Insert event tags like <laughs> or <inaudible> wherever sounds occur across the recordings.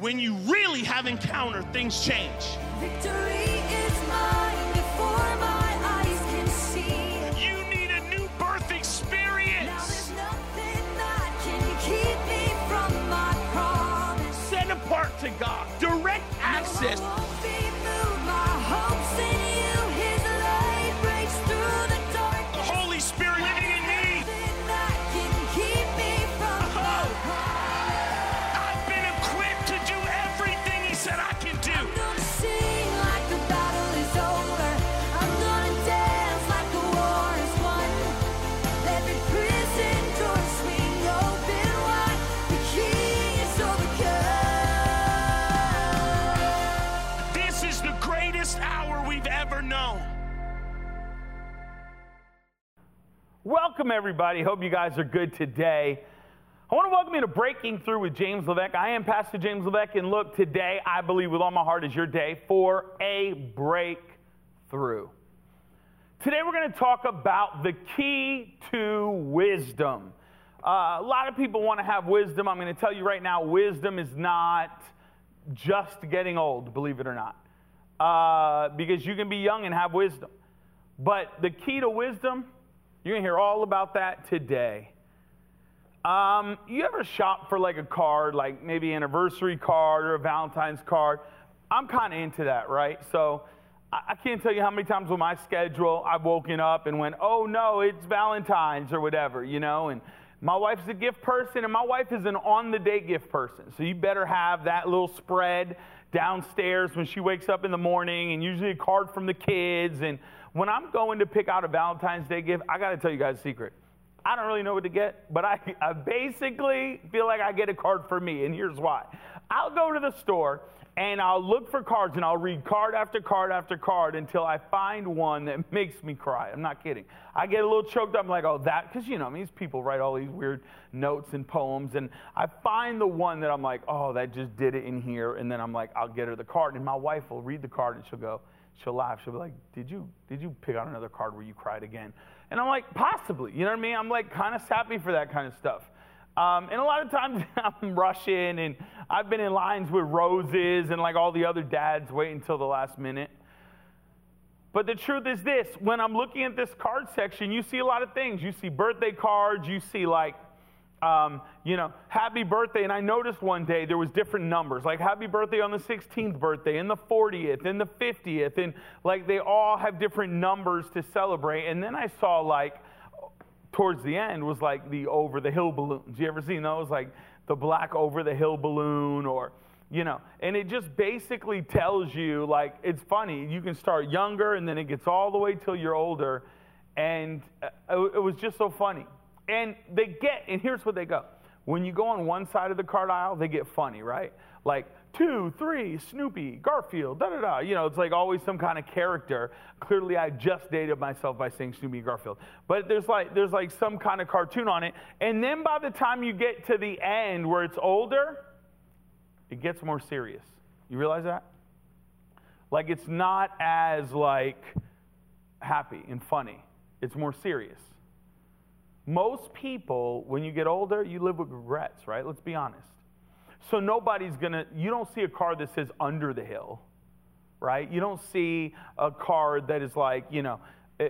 when you really have encountered, things change. Victory is mine before my eyes can see. You need a new birth Now experience. there's nothing that can keep me from my promise. Set apart to God. Direct access. Welcome, everybody. Hope you guys are good today. I want to welcome you to Breaking Through with James Levesque. I am Pastor James Levesque, and look, today I believe with all my heart is your day for a breakthrough. Today we're going to talk about the key to wisdom. Uh, a lot of people want to have wisdom. I'm going to tell you right now, wisdom is not just getting old, believe it or not, uh, because you can be young and have wisdom. But the key to wisdom, you're going to hear all about that today. Um, you ever shop for like a card, like maybe anniversary card or a Valentine's card? I'm kind of into that, right? So I, I can't tell you how many times with my schedule I've woken up and went, oh no, it's Valentine's or whatever, you know? And my wife's a gift person, and my wife is an on the day gift person. So you better have that little spread downstairs when she wakes up in the morning, and usually a card from the kids. And when I'm going to pick out a Valentine's Day gift, I got to tell you guys a secret. I don't really know what to get, but I, <laughs> I basically feel like I get a card for me, and here's why. I'll go to the store and I'll look for cards and I'll read card after card after card until I find one that <laughs> makes me cry. I'm not kidding. I get a little choked up. I'm like, oh, that, because you know, these people write all these weird notes and poems, and I find the one that I'm like, oh, that just did it in here, and then I'm like, I'll get her the card, and my wife will read the card and she'll go, she'll laugh. She'll be like, "Did you did you pick out another card where you cried again?" And I'm like, "Possibly." You know what I mean? I'm like kind of sappy for that kind of stuff. Um, and a lot of times <laughs> I'm rushing, and I've been in lines with roses and like all the other dads wait until the last minute. But the truth is this when I'm looking at this card section, you see a lot of things. You see birthday cards, you see like, um, you know, happy birthday. And I noticed one day there was different numbers, like happy birthday on the 16th birthday, and the 40th, and the 50th, and like they all have different numbers to celebrate. And then I saw like towards the end was like the over the hill balloons. You ever seen those? Like the black over the hill balloon or you know, and it just basically tells you like it's funny. You can start younger and then it gets all the way till you're older, and uh, it it was just so funny. And they get, and here's what they go. When you go on one side of the card aisle, they get funny, right? Like two, three, Snoopy, Garfield, da da da. You know, it's like always some kind of character. Clearly, I just dated myself by saying Snoopy Garfield. But there's like there's like some kind of cartoon on it. And then by the time you get to the end where it's older, it gets more serious. You realize that? Like it's not as like happy and funny. It's more serious. Most people, when you get older, you live with regrets, right? Let's be honest. So nobody's gonna, you don't see a car that says under the hill, right? You don't see a car that is like, you know, eh,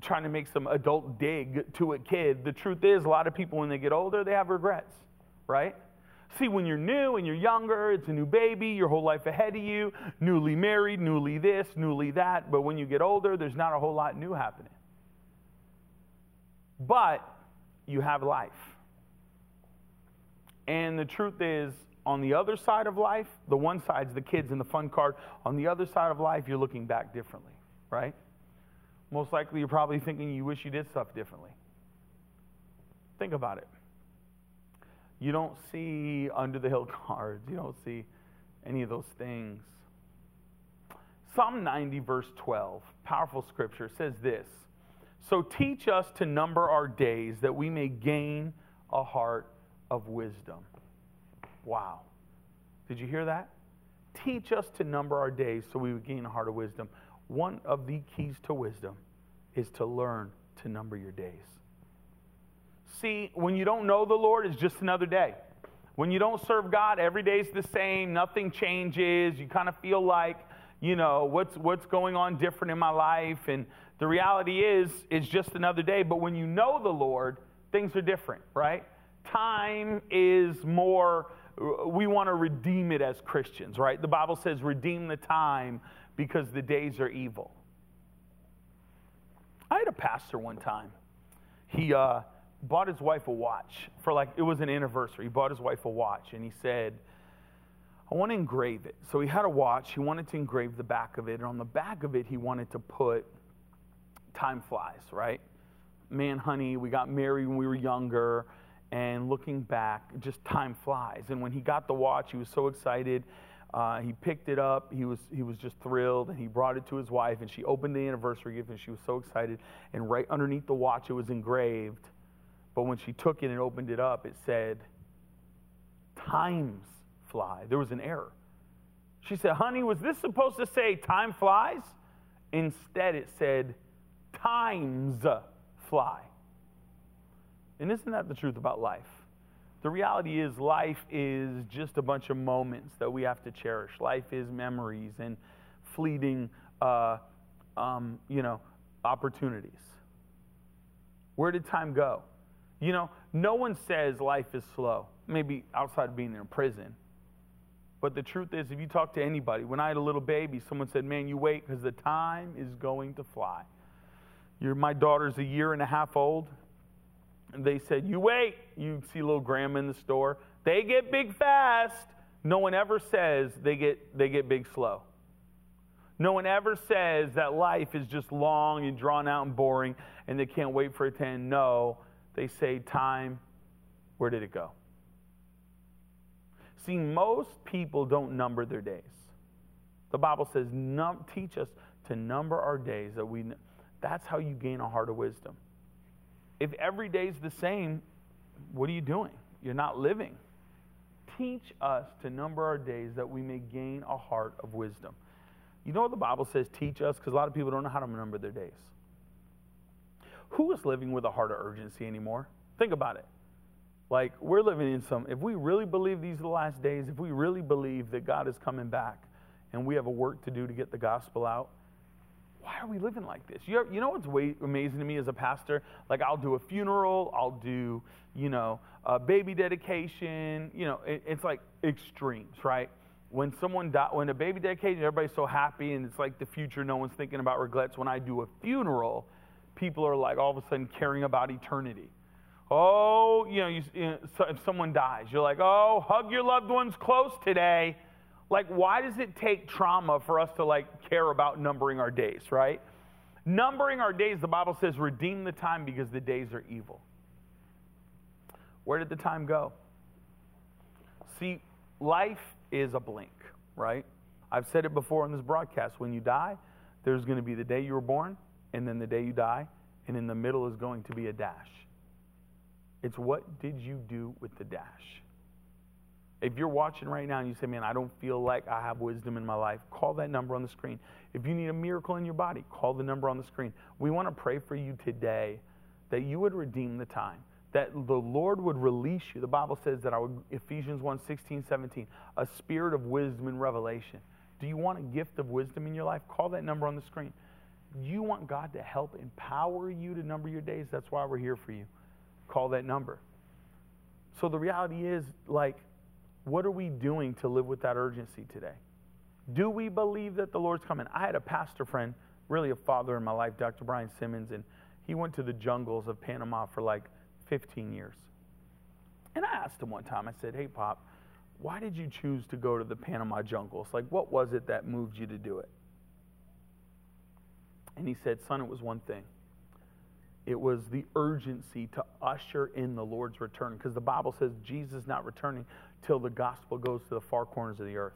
trying to make some adult dig to a kid. The truth is, a lot of people, when they get older, they have regrets, right? See, when you're new and you're younger, it's a new baby, your whole life ahead of you, newly married, newly this, newly that. But when you get older, there's not a whole lot new happening. But you have life. And the truth is, on the other side of life, the one side's the kids and the fun card. On the other side of life, you're looking back differently, right? Most likely, you're probably thinking you wish you did stuff differently. Think about it. You don't see under the hill <laughs> cards, you don't see any of those things. Psalm 90, verse 12, powerful scripture, says this So teach us to number our days that we may gain a heart of wisdom. Wow. Did you hear that? Teach us to number our days so we would gain a heart of wisdom. One of the keys to wisdom is to learn to number your days. See, when you don't know the Lord, it's just another day. When you don't serve God, every day's the same, nothing changes. You kind of feel like, you know, what's what's going on different in my life and the reality is it's just another day, but when you know the Lord, things are different, right? Time is more we want to redeem it as Christians, right? The Bible says redeem the time because the days are evil. I had a pastor one time. He uh, bought his wife a watch for like, it was an anniversary. He bought his wife a watch and he said, I want to engrave it. So he had a watch. He wanted to engrave the back of it. And on the back of it, he wanted to put time flies, right? Man, honey, we got married when we were younger. And looking back, just time flies. And when he got the watch, he was so excited. Uh, he picked it up. He was, he was just thrilled. And he brought it to his wife. And she opened the anniversary gift. And she was so excited. And right underneath the watch, it was engraved. But when she took it and opened it up, it said, Times fly. There was an error. She said, Honey, was this supposed to say time flies? Instead, it said, Times fly. And isn't that the truth about life? The reality is, life is just a bunch of moments that we have to cherish. Life is memories and fleeting, uh, um, you know, opportunities. Where did time go? You know, no one says life is slow, maybe outside of being in prison. But the truth is, if you talk to anybody, when I had a little baby, someone said, Man, you wait because the time is going to fly. My daughter's a year and a half old. And they said, You wait. You see little grandma in the store. They get big fast. No one ever says they get, they get big slow. No one ever says that life is just long and drawn out and boring and they can't wait for it to end. No, they say, Time, where did it go? See, most people don't number their days. The Bible says, num- teach us to number our days that we. That's how you gain a heart of wisdom. If every day is the same, what are you doing? You're not living. Teach us to number our days that we may gain a heart of wisdom. You know what the Bible says, teach us? Because a lot of people don't know how to number their days. Who is living with a heart of urgency anymore? Think about it. Like, we're living in some, if we really believe these are the last days, if we really believe that God is coming back and we have a work to do to get the gospel out, why are we living like this? You, you know what's way, amazing to me as a pastor? Like, I'll do a funeral, I'll do, you know, a baby dedication. You know, it, it's like extremes, right? When someone die, when a baby dedication, everybody's so happy and it's like the future, no one's thinking about regrets. When I do a funeral, people are like all of a sudden caring about eternity. Oh, you know, you, you know, so if someone dies, you're like, oh, hug your loved ones close today. Like, why does it take trauma for us to like care about numbering our days, right? Numbering our days, the Bible says, redeem the time because the days are evil. Where did the time go? See, life is a blink, right? I've said it before on this broadcast. When you die, there's going to be the day you were born, and then the day you die, and in the middle is going to be a dash. It's what did you do with the dash? If you're watching right now and you say, man, I don't feel like I have wisdom in my life, call that number on the screen. If you need a miracle in your body, call the number on the screen. We want to pray for you today that you would redeem the time, that the Lord would release you. The Bible says that Ephesians 1 16, 17, a spirit of wisdom and revelation. Do you want a gift of wisdom in your life? Call that number on the screen. You want God to help empower you to number your days? That's why we're here for you. Call that number. So the reality is, like, what are we doing to live with that urgency today? Do we believe that the Lord's coming? I had a pastor friend, really a father in my life, Dr. Brian Simmons, and he went to the jungles of Panama for like 15 years. And I asked him one time, I said, Hey, Pop, why did you choose to go to the Panama jungles? Like, what was it that moved you to do it? And he said, Son, it was one thing. It was the urgency to usher in the Lord's return because the Bible says Jesus is not returning till the gospel goes to the far corners of the earth.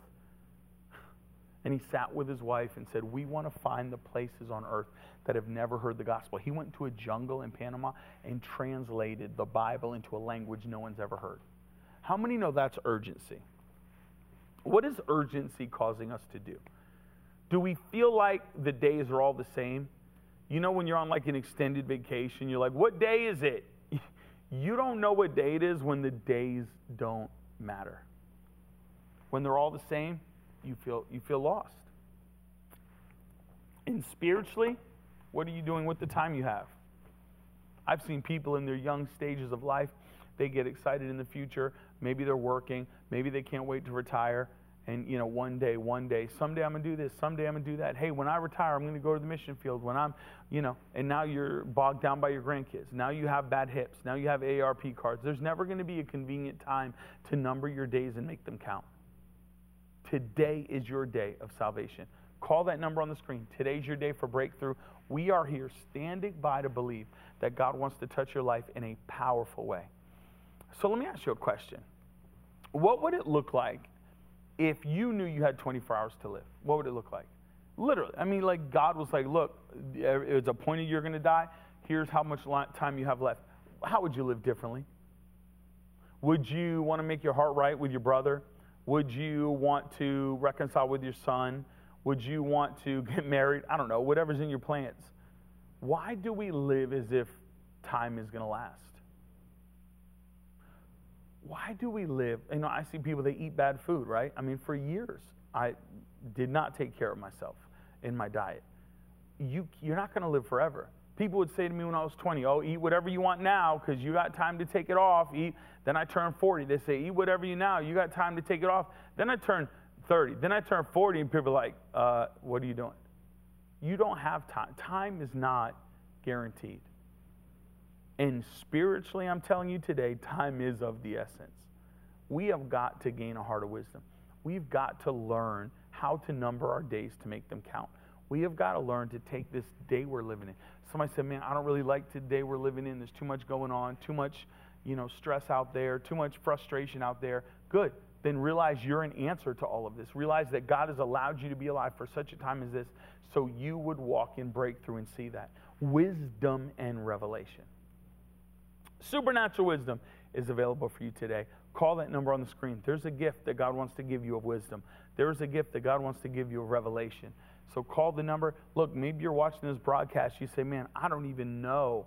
And he sat with his wife and said, We want to find the places on earth that have never heard the gospel. He went to a jungle in Panama and translated the Bible into a language no one's ever heard. How many know that's urgency? What is urgency causing us to do? Do we feel like the days are all the same? You know, when you're on like an extended vacation, you're like, What day is it? <laughs> You don't know what day it is when the days don't matter. When they're all the same, you feel, you feel lost. And spiritually, what are you doing with the time you have? I've seen people in their young stages of life, they get excited in the future. Maybe they're working, maybe they can't wait to retire. And, you know, one day, one day, someday I'm going to do this, someday I'm going to do that. Hey, when I retire, I'm going to go to the mission field. When I'm, you know, and now you're bogged down by your grandkids. Now you have bad hips. Now you have AARP cards. There's never going to be a convenient time to number your days and make them count. Today is your day of salvation. Call that number on the screen. Today's your day for breakthrough. We are here standing by to believe that God wants to touch your life in a powerful way. So let me ask you a question. What would it look like if you knew you had 24 hours to live? What would it look like? Literally. I mean, like God was like, look, it's appointed you're going to die. Here's how much time you have left. How would you live differently? Would you want to make your heart right with your brother? Would you want to reconcile with your son? Would you want to <laughs> get married? I don't know, whatever's in your plans. Why do we live as if time is going to last? Why do we live? You know, I see people, they eat bad food, right? I mean, for years, I did not take care of myself in my diet. You, you're not going to live forever. People would say to me when I was 20, oh, eat whatever you want now because you got time to take it off. Eat. Then I turned 40. They say, eat whatever you now. You got time to take it off. Then I turned 30. Then I turned 40, and people are like, uh, what are you doing? You don't have time. Time is not guaranteed. And spiritually, I'm telling you today, time is of the essence. We have got to gain a heart of wisdom. We've got to learn how to number our days to make them count. We have got to learn to take this day we're living in. Somebody said, Man, I don't really like the day we're living in. There's too much going on, too much, you know, stress out there, too much frustration out there. Good then realize you're an answer to all of this. Realize that God has allowed you to be alive for such a time as this so you would walk in breakthrough and see that. Wisdom and revelation. Supernatural wisdom is available for you today. Call that number on the screen. There's a gift that God wants to give you of wisdom. There's a gift that God wants to give you of revelation. So call the number. Look, maybe you're watching this broadcast. You say, man, I don't even know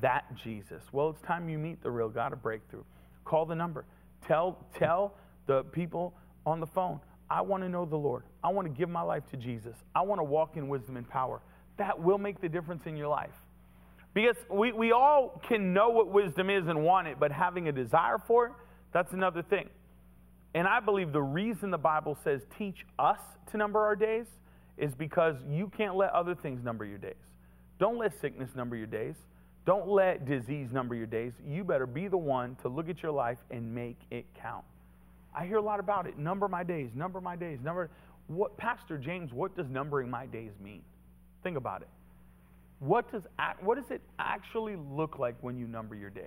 that Jesus. Well, it's time you meet the real God of breakthrough. Call the number. Tell, tell the people on the phone. I want to know the Lord. I want to give my life to Jesus. I want to walk in wisdom and power. That will make the difference in your life. Because we, we all can know what wisdom is and want it, but having a desire for it, that's another thing. And I believe the reason the Bible says teach us to number our days is because you can't let other things number your days. Don't let sickness number your days. Don't let disease number your days. You better be the one to look at your life and make it count. I hear a lot about it. Number my days, number my days, number. What, Pastor James, what does numbering my days mean? Think about it. What does, what does it actually look like when you number your days?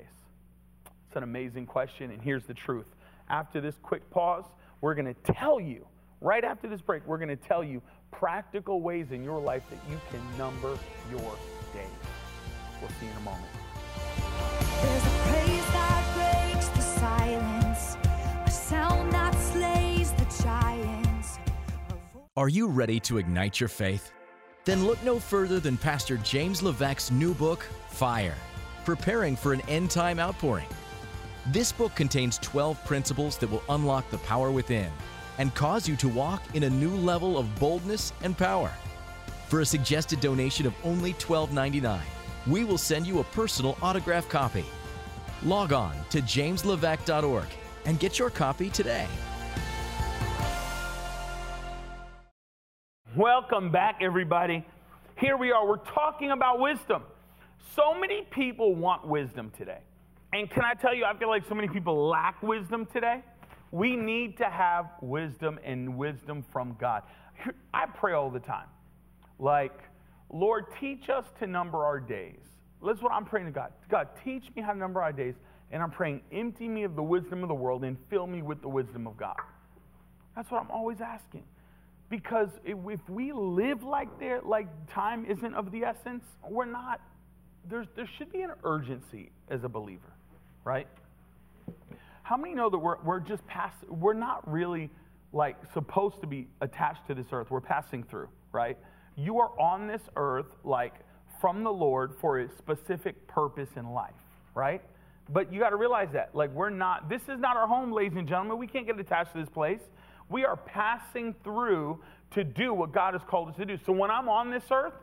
It's an amazing question, and here's the truth. After this quick pause, we're going to tell you, right after this break, we're going to tell you practical ways in your life that you can number your days. We'll see you in a moment. There's a praise that breaks the silence, a sound that slays the giants. Are you ready to ignite your faith? Then look no further than Pastor James Levesque's new book, Fire Preparing for an End Time Outpouring. This book contains 12 principles that will unlock the power within and cause you to walk in a new level of boldness and power. For a suggested donation of only $12.99, we will send you a personal autograph copy. Log on to jameslevesque.org and get your copy today. Welcome back, everybody. Here we are. We're talking about wisdom. So many people want wisdom today. And can I tell you, I feel like so many people lack wisdom today. We need to have wisdom and wisdom from God. I pray all the time. Like, Lord, teach us to number our days. That's what I'm praying to God. God, teach me how to number our days. And I'm praying, empty me of the wisdom of the world and fill me with the wisdom of God. That's what I'm always asking. Because if, we live like there, like time isn't of the essence, we're not. There's, there should be an urgency as a believer, right? How many know that we're, we're just past, we're not really like supposed to be attached to this earth. We're passing through, right? You are on this earth like from the Lord for a specific purpose in life, right? But you got to realize that. Like, we're not, this is not our home, ladies and gentlemen. We can't get attached to this place. We are passing through to do what God has called us to do. So when I'm on this earth,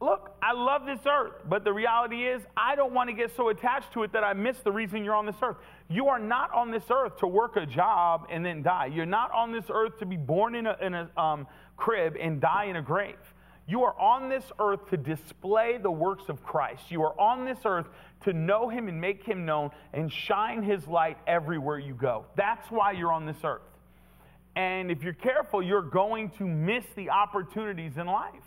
look, I love this earth, but the reality is, I don't want to get so attached to it that I miss the reason you're on this earth. You are not on this earth to work a job and then die. You're not on this earth to be born in a, in a um, crib and die in a grave. You are on this earth to display the works of Christ. You are on this earth to know Him and make Him known and shine His light everywhere you go. That's why you're on this earth. And if you're careful, you're going to miss the opportunities in life,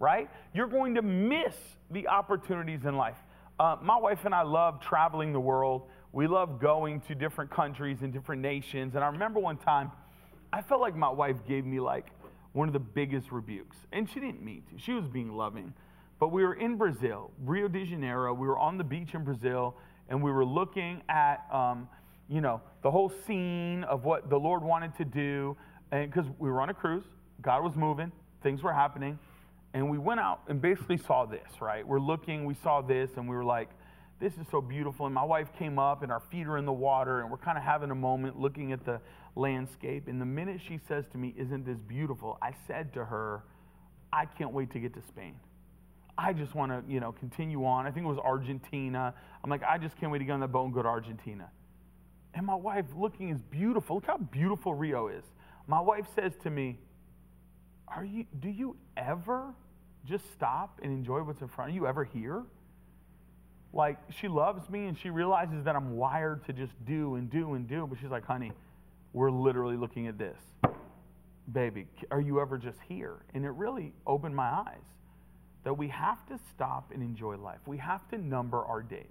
right? You're going to miss the opportunities in life. Uh, my wife and I love traveling the world. We love going to different countries and different nations. And I remember one time, I felt like my wife gave me like one of the biggest rebukes. And she didn't mean to, she was being loving. But we were in Brazil, Rio de Janeiro. We were on the beach in Brazil, and we were looking at, um, you know, the whole scene of what the Lord wanted to do. And because we were on a cruise, God was moving, things were happening. And we went out and basically saw this, right? We're looking, we saw this, and we were like, this is so beautiful. And my wife came up, and our feet are in the water, and we're kind of having a moment looking at the landscape. And the minute she says to me, Isn't this beautiful? I said to her, I can't wait to get to Spain. I just want to, you know, continue on. I think it was Argentina. I'm like, I just can't wait to get on the boat and go to Argentina. And my wife, looking as beautiful, look how beautiful Rio is. My wife says to me, Are you, do you ever just stop and enjoy what's in front of you? You ever here? Like, she loves me and she realizes that I'm wired to just do and do and do, but she's like, honey, we're literally looking at this. Baby, are you ever just here? And it really opened my eyes that we have to stop and enjoy life. We have to number our days.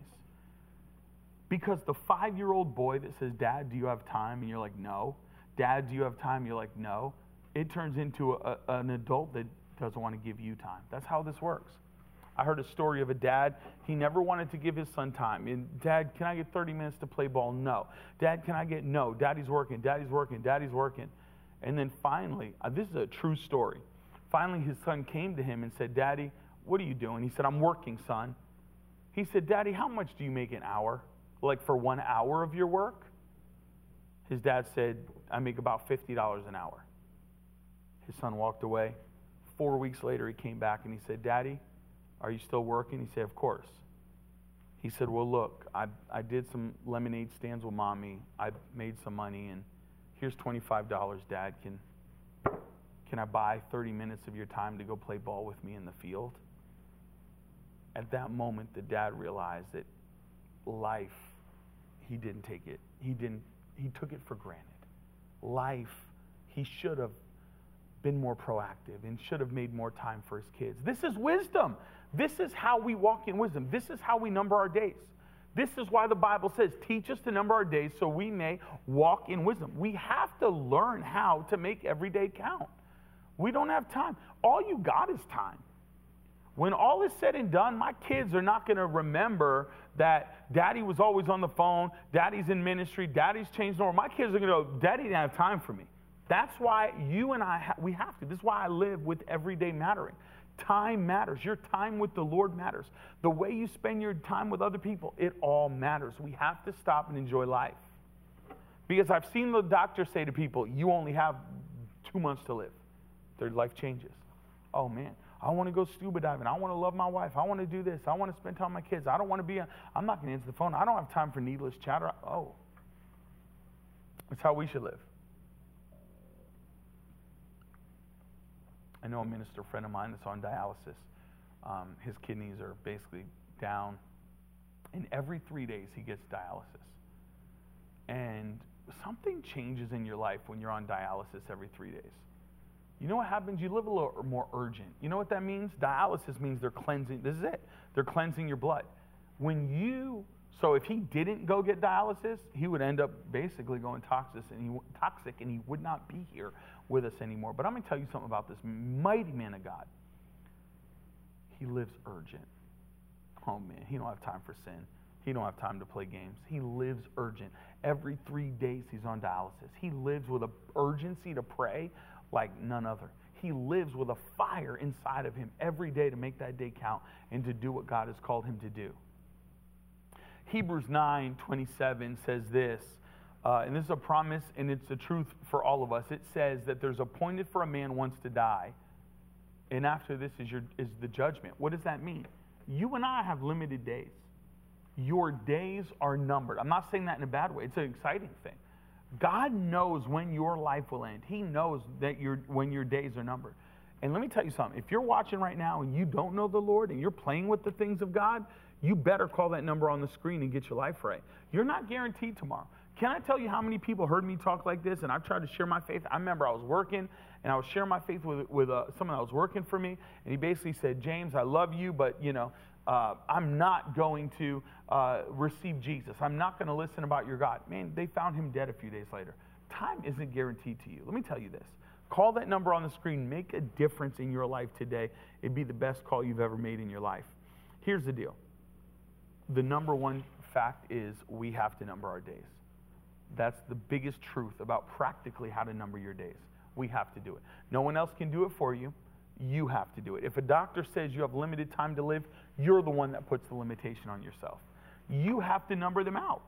Because the five year old boy that says, Dad, do you have time? And you're like, No. Dad, do you have time? You're like, No. It turns into a, an adult that doesn't want to give you time. That's how this works. I heard a story of a dad. He never wanted to give his son time. And dad, can I get 30 minutes to play ball? No. Dad, can I get no? Daddy's working. Daddy's working. Daddy's working. And then finally, uh, this is a true story. Finally, his son came to him and said, Daddy, what are you doing? He said, I'm working, son. He said, Daddy, how much do you make an hour? Like for one hour of your work? His dad said, I make about $50 an hour. His son walked away. Four weeks later, he came back and he said, Daddy, are you still working? He said, Of course. He said, Well, look, I, I did some lemonade stands with mommy. I made some money, and here's $25, Dad. Can, can I buy 30 minutes of your time to go play ball with me in the field? At that moment, the dad realized that life, he didn't take it. He didn't, he took it for granted. Life, he should have been more proactive and should have made more time for his kids. This is wisdom. This is how we walk in wisdom. This is how we number our days. This is why the Bible says, teach us to number our days so we may walk in wisdom. We have to learn how to make every day count. We don't have time. All you got is time. When all is said and done, my kids are not going to remember that daddy was always on the phone, daddy's in ministry, daddy's changed world. My kids are going to go, daddy didn't have time for me. That's why you and I, ha- we have to. This is why I live with everyday mattering. Time matters. Your time with the Lord matters. The way you spend your time with other people, it all matters. We have to stop and enjoy life. Because I've seen the doctor say to people, you only have two months to live. Their life changes. Oh man, I want to go scuba diving. I want to love my wife. I want to do this. I want to spend time with my kids. I don't want to be, a, I'm not going to answer the phone. I don't have time for needless chatter. Oh, that's how we should live. I know a minister friend of mine that's on dialysis. Um, his kidneys are basically down, and every three days he gets dialysis. And something changes in your life when you're on dialysis every three days. You know what happens? You live a little more urgent. You know what that means? Dialysis means they're cleansing. This is it. They're cleansing your blood. When you, so if he didn't go get dialysis, he would end up basically going toxic, and he toxic, and he would not be here with us anymore. But I'm going to tell you something about this mighty man of God. He lives urgent. Oh man, he don't have time for sin. He don't have time to play games. He lives urgent. Every three days he's on dialysis. He lives with an urgency to pray like none other. He lives with a fire inside of him every day to make that day count and to do what God has called him to do. Hebrews 9 27 says this, uh, and this is a promise and it's the truth for all of us. It says that there's appointed for a man once to die, and after this is, your, is the judgment. What does that mean? You and I have limited days. Your days are numbered. I'm not saying that in a bad way, it's an exciting thing. God knows when your life will end. He knows that your, when your days are numbered. And let me tell you something if you're watching right now and you don't know the Lord and you're playing with the things of God, you better call that number on the screen and get your life right. You're not guaranteed tomorrow. Can I tell you how many people heard me talk like this and I've tried to share my faith? I remember I was working and I was sharing my faith with, with uh, someone that was working for me, and he basically said, James, I love you, but you know, uh, I'm not going to uh, receive Jesus. I'm not going to listen about your God. Man, they found him dead a few days later. Time isn't guaranteed to you. Let me tell you this. Call that number on the screen. Make a difference in your life today. It'd be the best call you've ever made in your life. Here's the deal the number one fact is we have to number our days. That's the biggest truth about practically how to number your days. We have to do it. No one else can do it for you. You have to do it. If a doctor says you have limited time to live, you're the one that puts the limitation on yourself. You have to number them out.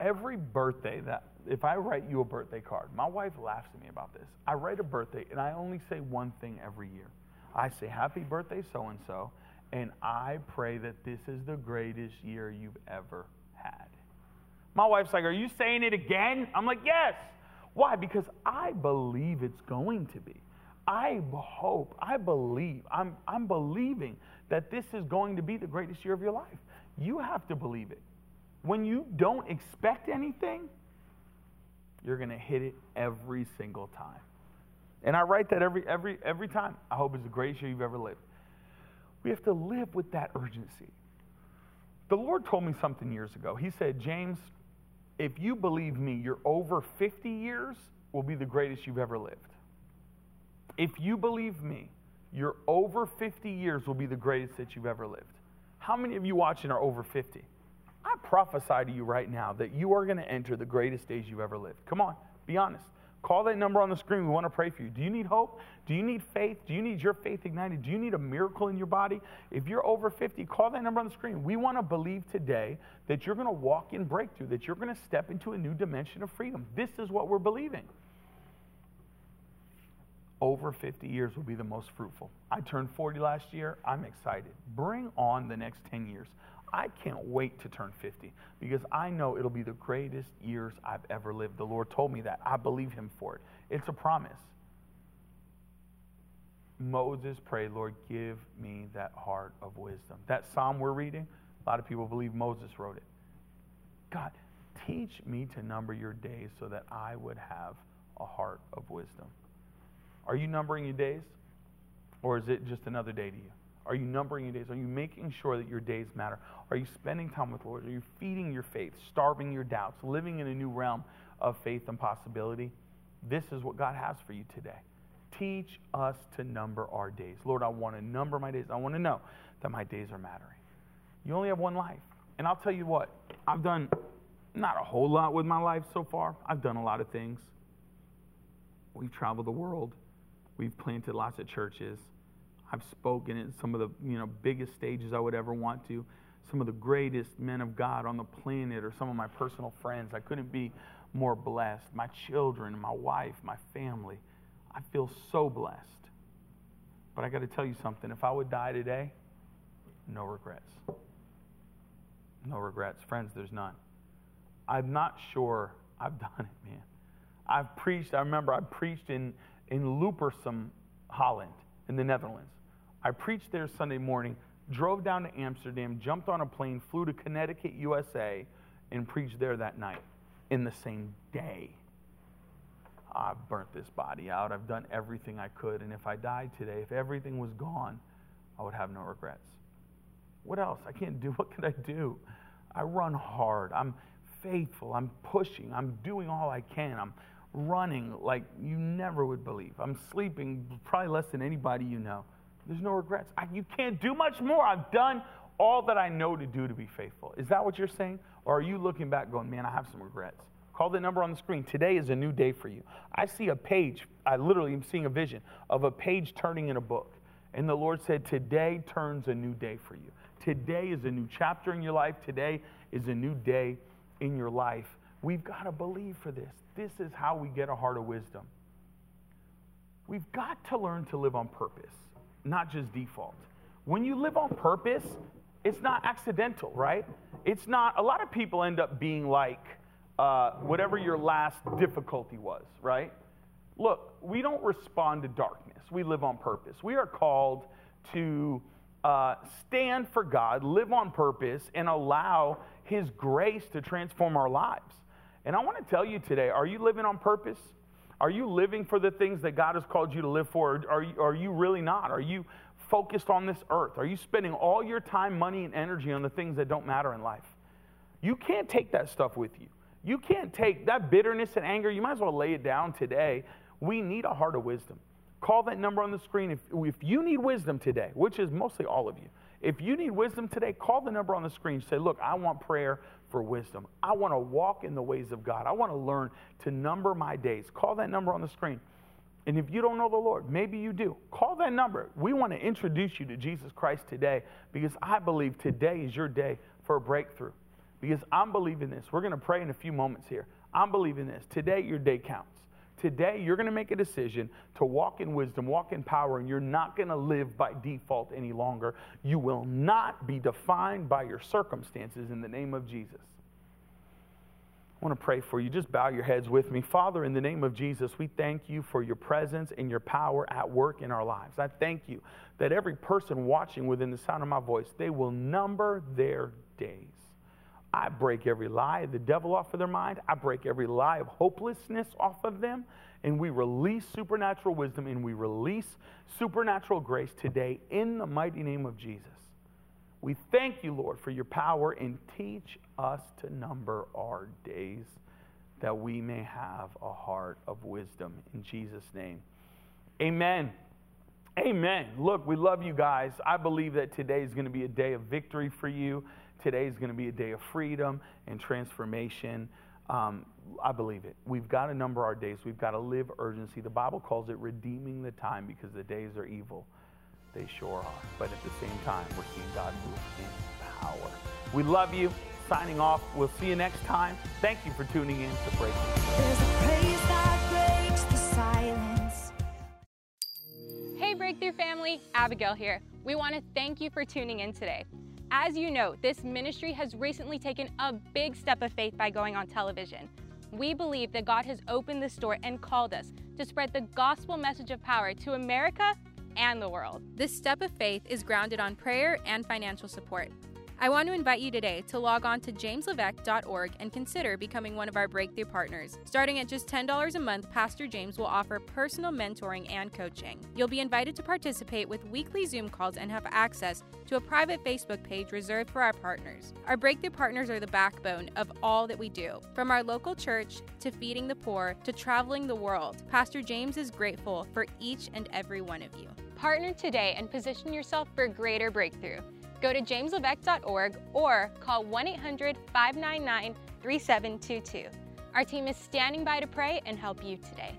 Every birthday that, if I write you a birthday card, my wife laughs at me about this. I write a birthday and I only say one thing every year. I say, Happy birthday, so and so, and I pray that this is the greatest year you've ever had. My wife's like, Are you saying it again? I'm like, Yes. Why? Because I believe it's going to be. I hope, I believe, I'm, I'm believing that this is going to be the greatest year of your life. You have to believe it. When you don't expect anything, you're going to hit it every single time. And I write that every, every, every time. I hope it's the greatest year you've ever lived. We have to live with that urgency. The Lord told me something years ago. He said, James, if you believe me, your over 50 years will be the greatest you've ever lived. If you believe me, your over 50 years will be the greatest that you've ever lived. How many of you watching are over 50? I prophesy to you right now that you are going to enter the greatest days you've ever lived. Come on, be honest. Call that number on the screen. We want to pray for you. Do you need hope? Do you need faith? Do you need your faith ignited? Do you need a miracle in your body? If you're over 50, call that number on the screen. We want to believe today that you're going to walk in breakthrough, that you're going to step into a new dimension of freedom. This is what we're believing. Over 50 years will be the most fruitful. I turned 40 last year. I'm excited. Bring on the next 10 years. I can't wait to turn 50 because I know it'll be the greatest years I've ever lived. The Lord told me that. I believe Him for it. It's a promise. Moses prayed, Lord, give me that heart of wisdom. That psalm we're reading, a lot of people believe Moses wrote it. God, teach me to number your days so that I would have a heart of wisdom. Are you numbering your days? Or is it just another day to you? Are you numbering your days? Are you making sure that your days matter? Are you spending time with the Lord? Are you feeding your faith, starving your doubts, living in a new realm of faith and possibility? This is what God has for you today. Teach us to number our days. Lord, I want to number my days. I want to know that my days are mattering. You only have one life. And I'll tell you what, I've done not a whole lot with my life so far. I've done a lot of things. We've traveled the world. We've planted lots of churches. I've spoken at some of the you know biggest stages I would ever want to. Some of the greatest men of God on the planet, or some of my personal friends. I couldn't be more blessed. My children, my wife, my family. I feel so blessed. But I got to tell you something. If I would die today, no regrets. No regrets. Friends, there's none. I'm not sure I've <laughs> done it, man. I've preached, I remember I preached in, in Loppersum, Holland, in the Netherlands. I preached there Sunday morning, drove down to Amsterdam, jumped on a plane, flew to Connecticut, USA, and preached there that night in the same day. I've burnt this body out. I've done everything I could. And if I died today, if everything was gone, I would have no regrets. What else? I can't <laughs> do. What can I do? I run hard. I'm faithful. I'm pushing. I'm doing all I can. I'm running like you never would believe. I'm sleeping probably less than anybody you know. There's no regrets. I, you can't do much more. I've done all that I know to do to be faithful. Is that what you're saying? Or are you looking back going, man, I have some regrets? Call the number on the screen. Today is a new day for you. I see a page. I literally am seeing a vision of a page turning in a book. And the Lord said, Today turns a new day for you. Today is a new chapter in your life. Today is a new day in your life. We've got to believe for this. This is how we get a heart of wisdom. We've got to learn to live on purpose, not just default. When you live on purpose, it's not accidental, right? It's not, a lot of people end up being like uh, whatever your last difficulty was, right? Look, we don't respond to darkness, we live on purpose. We are called to uh, stand for God, live on purpose, and allow His grace to transform our lives. And I want to tell you today are you living on purpose? Are you living for the things that God has called you to live for? Or are you, are you really not? Are you focused on this earth? Are you spending all your time, money, and energy on the things that don't matter in life? You can't take that stuff with you. You can't take that bitterness and anger. You might as well lay it down today. We need a heart of wisdom. Call that number on the screen. If, if you need wisdom today, which is mostly all of you, if you need wisdom today, call the number on the screen. Say, look, I want prayer for wisdom. I want to walk in the ways of God. I want to learn to number my days. Call that number on the screen. And if you don't know the Lord, maybe you do. Call that number. We want to introduce you to Jesus Christ today because I believe today is your day for a breakthrough. Because I'm believing this. We're going to pray in a few moments here. I'm believing this. Today, your day counts. Today, you're going to make a decision to walk in wisdom, walk in power, and you're not going to live by default any longer. You will not be defined by your circumstances in the name of Jesus. I want to pray for you. Just bow your heads with me. Father, in the name of Jesus, we thank you for your presence and your power at work in our lives. I thank you that every person watching within the sound of my voice, they will number their days. I break every lie of the devil off of their mind. I break every lie of hopelessness off of them. And we release supernatural wisdom and we release supernatural grace today in the mighty name of Jesus. We thank you, Lord, for your power and teach us to number our days that we may have a heart of wisdom. In Jesus' name. Amen. Amen. Look, we love you guys. I believe that today is going to be a day of victory for you. Today is going to be a day of freedom and transformation. Um, I believe it. We've got to number our days. We've got to live urgency. The Bible calls it redeeming the time because the days are evil. They sure are. But at the same time, we're seeing God move in power. We love you. Signing off. We'll see you next time. Thank you for tuning in to Breaking. There's a praise that breaks the silence. Hey Breakthrough family, Abigail here. We want to thank you for tuning in today. As you know, this ministry has recently taken a big step of faith by going on television. We believe that God has opened this door and called us to spread the gospel message of power to America and the world. This step of faith is grounded on prayer and financial support. I want to invite you today to log on to jameslevesque.org and consider becoming one of our breakthrough partners. Starting at just $10 a month, Pastor James will offer personal mentoring and coaching. You'll be invited to participate with weekly Zoom calls and have access to a private Facebook page reserved for our partners. Our breakthrough partners are the backbone of all that we do. From our local church to feeding the poor to traveling the world, Pastor James is grateful for each and every one of you. Partner today and position yourself for greater breakthrough. Go to jameslevesque.org or call 1 800 599 3722. Our team is standing by to pray and help you today.